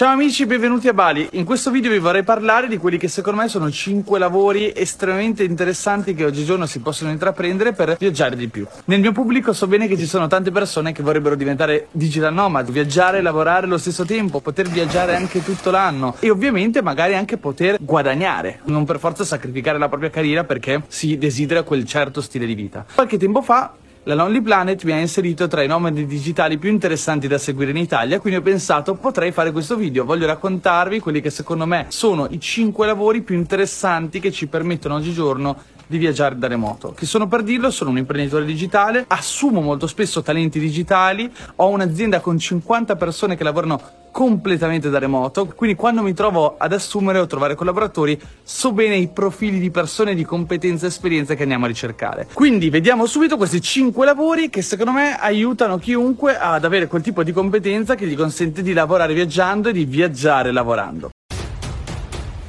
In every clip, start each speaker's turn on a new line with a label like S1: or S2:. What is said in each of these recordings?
S1: Ciao amici, benvenuti a Bali. In questo video vi vorrei parlare di quelli che secondo me sono 5 lavori estremamente interessanti che oggigiorno si possono intraprendere per viaggiare di più. Nel mio pubblico so bene che ci sono tante persone che vorrebbero diventare digital nomad, viaggiare e lavorare allo stesso tempo, poter viaggiare anche tutto l'anno e ovviamente magari anche poter guadagnare, non per forza sacrificare la propria carriera perché si desidera quel certo stile di vita. Qualche tempo fa la Lonely Planet mi ha inserito tra i nomadi digitali più interessanti da seguire in Italia, quindi ho pensato potrei fare questo video. Voglio raccontarvi quelli che secondo me sono i 5 lavori più interessanti che ci permettono oggigiorno di viaggiare da remoto. Chi sono per dirlo? Sono un imprenditore digitale, assumo molto spesso talenti digitali, ho un'azienda con 50 persone che lavorano completamente da remoto, quindi quando mi trovo ad assumere o trovare collaboratori so bene i profili di persone di competenza e esperienza che andiamo a ricercare. Quindi vediamo subito questi 5 lavori che secondo me aiutano chiunque ad avere quel tipo di competenza che gli consente di lavorare viaggiando e di viaggiare lavorando.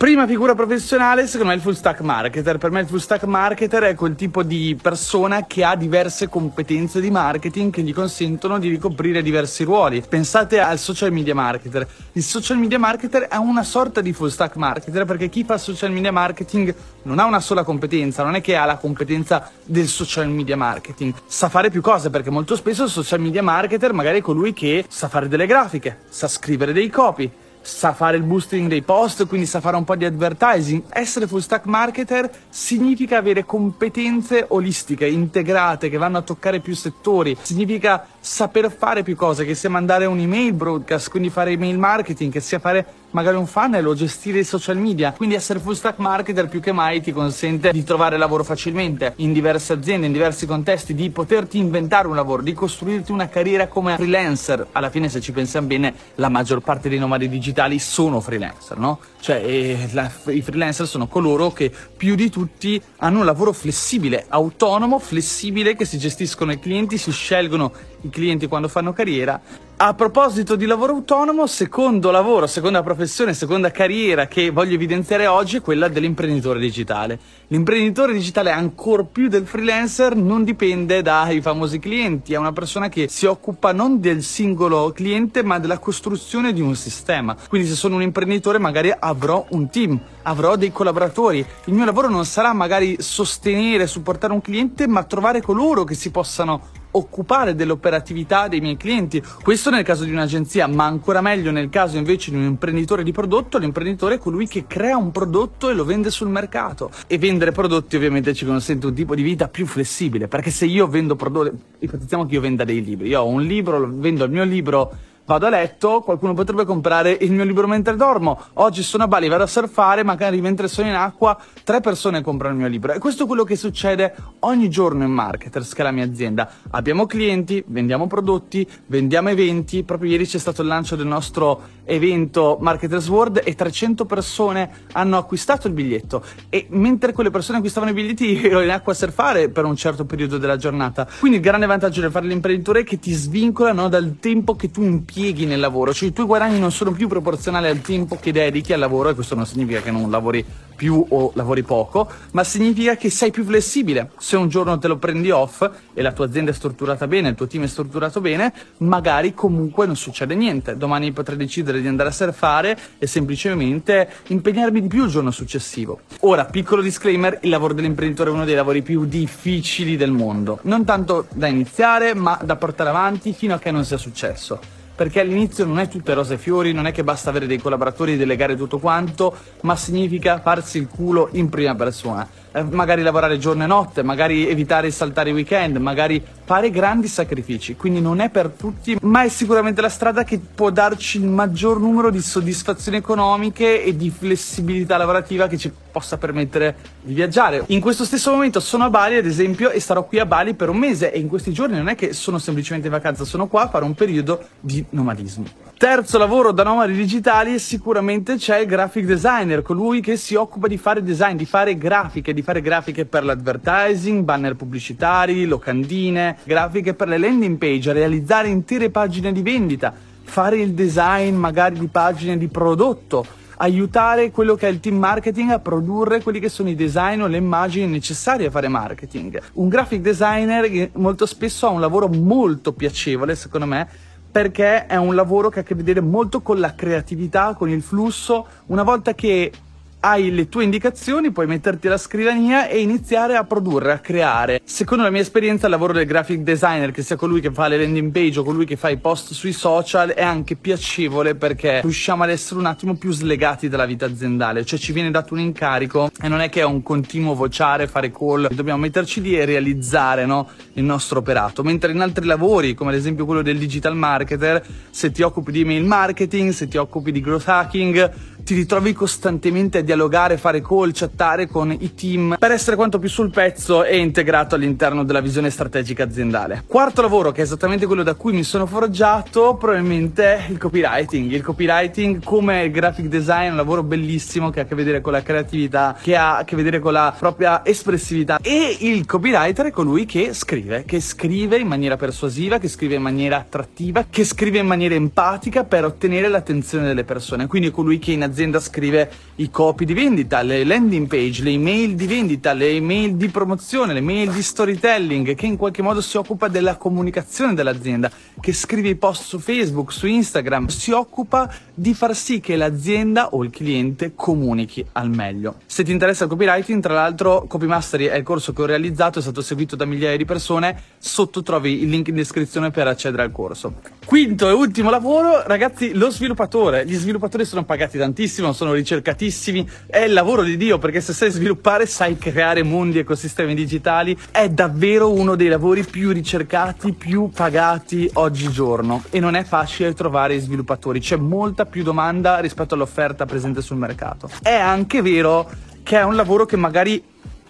S1: Prima figura professionale, secondo me, è il full stack marketer. Per me il full stack marketer è quel tipo di persona che ha diverse competenze di marketing che gli consentono di ricoprire diversi ruoli. Pensate al social media marketer. Il social media marketer è una sorta di full stack marketer perché chi fa social media marketing non ha una sola competenza, non è che ha la competenza del social media marketing. Sa fare più cose perché molto spesso il social media marketer magari è colui che sa fare delle grafiche, sa scrivere dei copy sa fare il boosting dei post, quindi sa fare un po' di advertising. Essere full stack marketer significa avere competenze olistiche, integrate, che vanno a toccare più settori. Significa saper fare più cose, che sia mandare un email broadcast, quindi fare email marketing, che sia fare magari un funnel o gestire i social media. Quindi essere full stack marketer più che mai ti consente di trovare lavoro facilmente in diverse aziende, in diversi contesti, di poterti inventare un lavoro, di costruirti una carriera come freelancer. Alla fine, se ci pensiamo bene, la maggior parte dei nomadi digitali sono freelancer, no? Cioè, eh, la, i freelancer sono coloro che più di tutti hanno un lavoro flessibile, autonomo, flessibile, che si gestiscono i clienti, si scelgono i clienti quando fanno carriera a proposito di lavoro autonomo, secondo lavoro, seconda professione, seconda carriera che voglio evidenziare oggi è quella dell'imprenditore digitale. L'imprenditore digitale, ancora più del freelancer, non dipende dai famosi clienti, è una persona che si occupa non del singolo cliente, ma della costruzione di un sistema. Quindi se sono un imprenditore magari avrò un team, avrò dei collaboratori. Il mio lavoro non sarà magari sostenere, supportare un cliente, ma trovare coloro che si possano occupare dell'operatività dei miei clienti. Questo nel caso di un'agenzia, ma ancora meglio nel caso invece di un imprenditore di prodotto, l'imprenditore è colui che crea un prodotto e lo vende sul mercato. E vendere prodotti ovviamente ci consente un tipo di vita più flessibile, perché se io vendo prodotti, ipotizziamo che io venda dei libri, io ho un libro, vendo il mio libro vado a letto, qualcuno potrebbe comprare il mio libro mentre dormo. Oggi sono a Bali, vado a surfare, magari mentre sono in acqua, tre persone comprano il mio libro. E questo è quello che succede ogni giorno in Marketers, che è la mia azienda. Abbiamo clienti, vendiamo prodotti, vendiamo eventi. Proprio ieri c'è stato il lancio del nostro evento Marketers World e 300 persone hanno acquistato il biglietto. E mentre quelle persone acquistavano i biglietti, ero in acqua a surfare per un certo periodo della giornata. Quindi il grande vantaggio del fare l'imprenditore è che ti svincola no, dal tempo che tu impieghi impieghi nel lavoro, cioè i tuoi guadagni non sono più proporzionali al tempo che dedichi al lavoro e questo non significa che non lavori più o lavori poco, ma significa che sei più flessibile. Se un giorno te lo prendi off e la tua azienda è strutturata bene, il tuo team è strutturato bene, magari comunque non succede niente. Domani potrei decidere di andare a surfare e semplicemente impegnarmi di più il giorno successivo. Ora, piccolo disclaimer, il lavoro dell'imprenditore è uno dei lavori più difficili del mondo. Non tanto da iniziare, ma da portare avanti fino a che non sia successo perché all'inizio non è tutte rose e fiori, non è che basta avere dei collaboratori e delegare tutto quanto, ma significa farsi il culo in prima persona. Eh, magari lavorare giorno e notte, magari evitare di saltare i weekend, magari fare grandi sacrifici. Quindi non è per tutti, ma è sicuramente la strada che può darci il maggior numero di soddisfazioni economiche e di flessibilità lavorativa che ci possa permettere di viaggiare. In questo stesso momento sono a Bali, ad esempio, e starò qui a Bali per un mese e in questi giorni non è che sono semplicemente in vacanza, sono qua a fare un periodo di nomadismo. Terzo lavoro da nomadi digitali sicuramente c'è il graphic designer, colui che si occupa di fare design, di fare grafiche, di fare grafiche per l'advertising, banner pubblicitari, locandine, grafiche per le landing page, realizzare intere pagine di vendita, fare il design magari di pagine di prodotto, aiutare quello che è il team marketing a produrre quelli che sono i design o le immagini necessarie a fare marketing. Un graphic designer molto spesso ha un lavoro molto piacevole, secondo me, perché è un lavoro che ha a che vedere molto con la creatività, con il flusso. Una volta che hai le tue indicazioni, puoi metterti alla scrivania e iniziare a produrre, a creare. Secondo la mia esperienza, il lavoro del graphic designer, che sia colui che fa le landing page o colui che fa i post sui social, è anche piacevole perché riusciamo ad essere un attimo più slegati dalla vita aziendale, cioè ci viene dato un incarico e non è che è un continuo vociare, fare call, dobbiamo metterci lì e realizzare no, il nostro operato. Mentre in altri lavori, come ad esempio quello del digital marketer, se ti occupi di email marketing, se ti occupi di growth hacking, ti ritrovi costantemente a dialogare, fare call, chattare con i team per essere quanto più sul pezzo e integrato all'interno della visione strategica aziendale. Quarto lavoro, che è esattamente quello da cui mi sono forgiato, probabilmente il copywriting. Il copywriting come il graphic design è un lavoro bellissimo che ha a che vedere con la creatività, che ha a che vedere con la propria espressività e il copywriter è colui che scrive, che scrive in maniera persuasiva, che scrive in maniera attrattiva, che scrive in maniera empatica per ottenere l'attenzione delle persone. Quindi è colui che in azienda l'azienda scrive i copy di vendita, le landing page, le email di vendita, le email di promozione, le email di storytelling, che in qualche modo si occupa della comunicazione dell'azienda, che scrive i post su Facebook, su Instagram, si occupa di far sì che l'azienda o il cliente comunichi al meglio. Se ti interessa il copywriting, tra l'altro Copy Mastery è il corso che ho realizzato, è stato seguito da migliaia di persone, sotto trovi il link in descrizione per accedere al corso. Quinto e ultimo lavoro, ragazzi, lo sviluppatore. Gli sviluppatori sono pagati tantissimo, sono ricercatissimi, è il lavoro di Dio perché se sai sviluppare sai creare mondi, ecosistemi digitali, è davvero uno dei lavori più ricercati, più pagati oggigiorno e non è facile trovare sviluppatori, c'è molta più domanda rispetto all'offerta presente sul mercato. È anche vero che è un lavoro che magari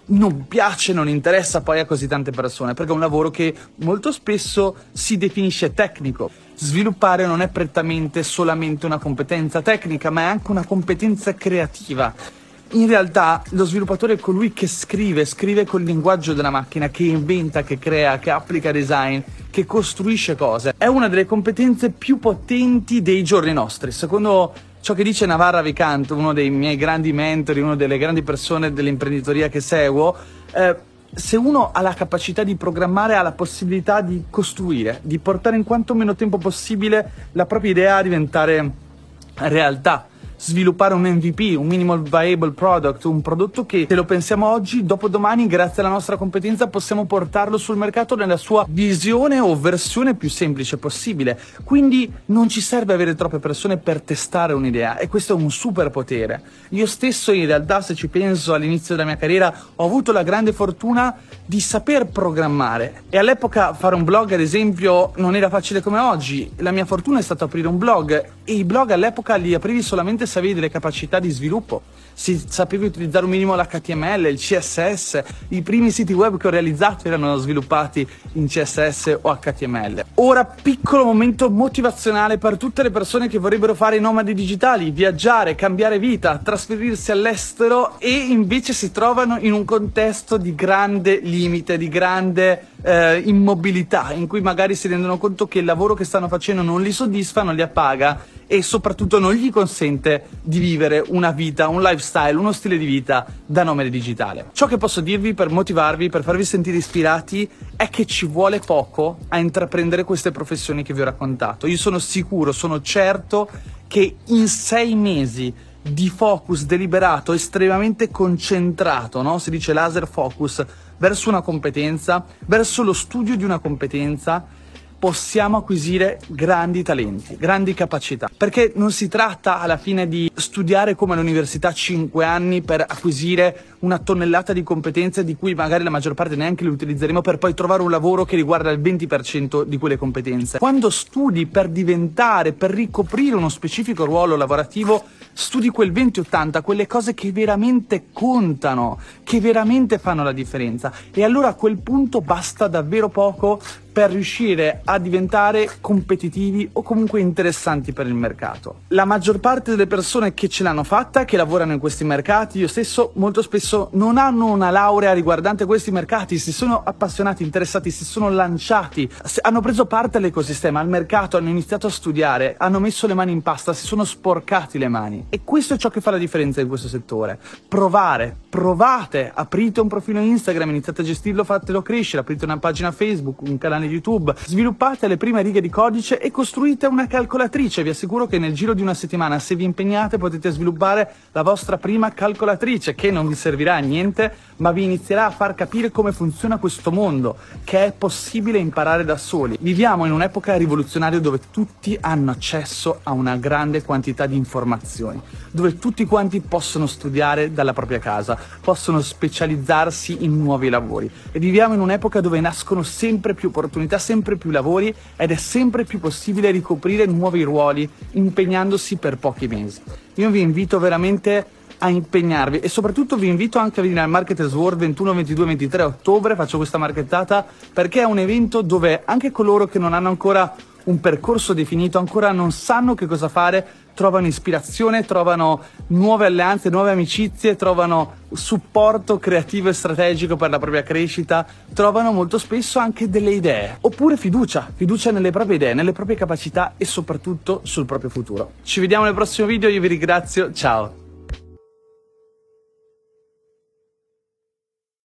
S1: non piace, non interessa poi a così tante persone, perché è un lavoro che molto spesso si definisce tecnico. Sviluppare non è prettamente solamente una competenza tecnica, ma è anche una competenza creativa. In realtà lo sviluppatore è colui che scrive, scrive col linguaggio della macchina, che inventa, che crea, che applica design, che costruisce cose. È una delle competenze più potenti dei giorni nostri. Secondo ciò che dice Navarra Vicant, uno dei miei grandi mentori, una delle grandi persone dell'imprenditoria che seguo, eh, se uno ha la capacità di programmare, ha la possibilità di costruire, di portare in quanto meno tempo possibile la propria idea a diventare realtà sviluppare un MVP, un minimal viable product, un prodotto che se lo pensiamo oggi, dopodomani, grazie alla nostra competenza, possiamo portarlo sul mercato nella sua visione o versione più semplice possibile. Quindi non ci serve avere troppe persone per testare un'idea e questo è un superpotere. Io stesso in realtà, se ci penso all'inizio della mia carriera, ho avuto la grande fortuna di saper programmare e all'epoca fare un blog, ad esempio, non era facile come oggi. La mia fortuna è stata aprire un blog e i blog all'epoca li aprivi solamente se avevi delle capacità di sviluppo, si sapevi utilizzare un minimo l'HTML, il CSS, i primi siti web che ho realizzato erano sviluppati in CSS o HTML. Ora piccolo momento motivazionale per tutte le persone che vorrebbero fare i nomadi digitali, viaggiare, cambiare vita, trasferirsi all'estero e invece si trovano in un contesto di grande limite, di grande eh, immobilità, in cui magari si rendono conto che il lavoro che stanno facendo non li soddisfa, non li appaga e soprattutto non gli consente di vivere una vita, un lifestyle, uno stile di vita da nomade digitale. Ciò che posso dirvi per motivarvi, per farvi sentire ispirati, è che ci vuole poco a intraprendere queste professioni che vi ho raccontato. Io sono sicuro, sono certo che in sei mesi di focus deliberato, estremamente concentrato, no? si dice laser focus, verso una competenza, verso lo studio di una competenza, possiamo acquisire grandi talenti, grandi capacità. Perché non si tratta alla fine di studiare come all'università 5 anni per acquisire una tonnellata di competenze di cui magari la maggior parte neanche le utilizzeremo per poi trovare un lavoro che riguarda il 20% di quelle competenze. Quando studi per diventare, per ricoprire uno specifico ruolo lavorativo, studi quel 20-80, quelle cose che veramente contano, che veramente fanno la differenza. E allora a quel punto basta davvero poco per riuscire a diventare competitivi o comunque interessanti per il mercato. La maggior parte delle persone che ce l'hanno fatta, che lavorano in questi mercati, io stesso molto spesso spesso non hanno una laurea riguardante questi mercati, si sono appassionati, interessati, si sono lanciati, hanno preso parte all'ecosistema, al mercato, hanno iniziato a studiare, hanno messo le mani in pasta, si sono sporcati le mani. E questo è ciò che fa la differenza in questo settore. Provare, provate, aprite un profilo Instagram, iniziate a gestirlo, fatelo crescere, aprite una pagina Facebook, un canale YouTube, sviluppate le prime righe di codice e costruite una calcolatrice. Vi assicuro che nel giro di una settimana, se vi impegnate, potete sviluppare la vostra prima calcolatrice che non vi servirà a niente, ma vi inizierà a far capire come funziona questo mondo, che è possibile imparare da soli. Viviamo in un'epoca rivoluzionaria dove tutti hanno accesso a una grande quantità di informazioni, dove tutti quanti possono studiare dalla propria casa, possono specializzarsi in nuovi lavori e viviamo in un'epoca dove nascono sempre più opportunità, sempre più lavori ed è sempre più possibile ricoprire nuovi ruoli impegnandosi per pochi mesi. Io vi invito veramente a impegnarvi e soprattutto vi invito anche a venire al Marketers World 21, 22, 23 ottobre, faccio questa marchettata perché è un evento dove anche coloro che non hanno ancora un percorso definito, ancora non sanno che cosa fare, trovano ispirazione, trovano nuove alleanze, nuove amicizie, trovano supporto creativo e strategico per la propria crescita, trovano molto spesso anche delle idee, oppure fiducia, fiducia nelle proprie idee, nelle proprie capacità e soprattutto sul proprio futuro. Ci vediamo nel prossimo video, io vi ringrazio, ciao!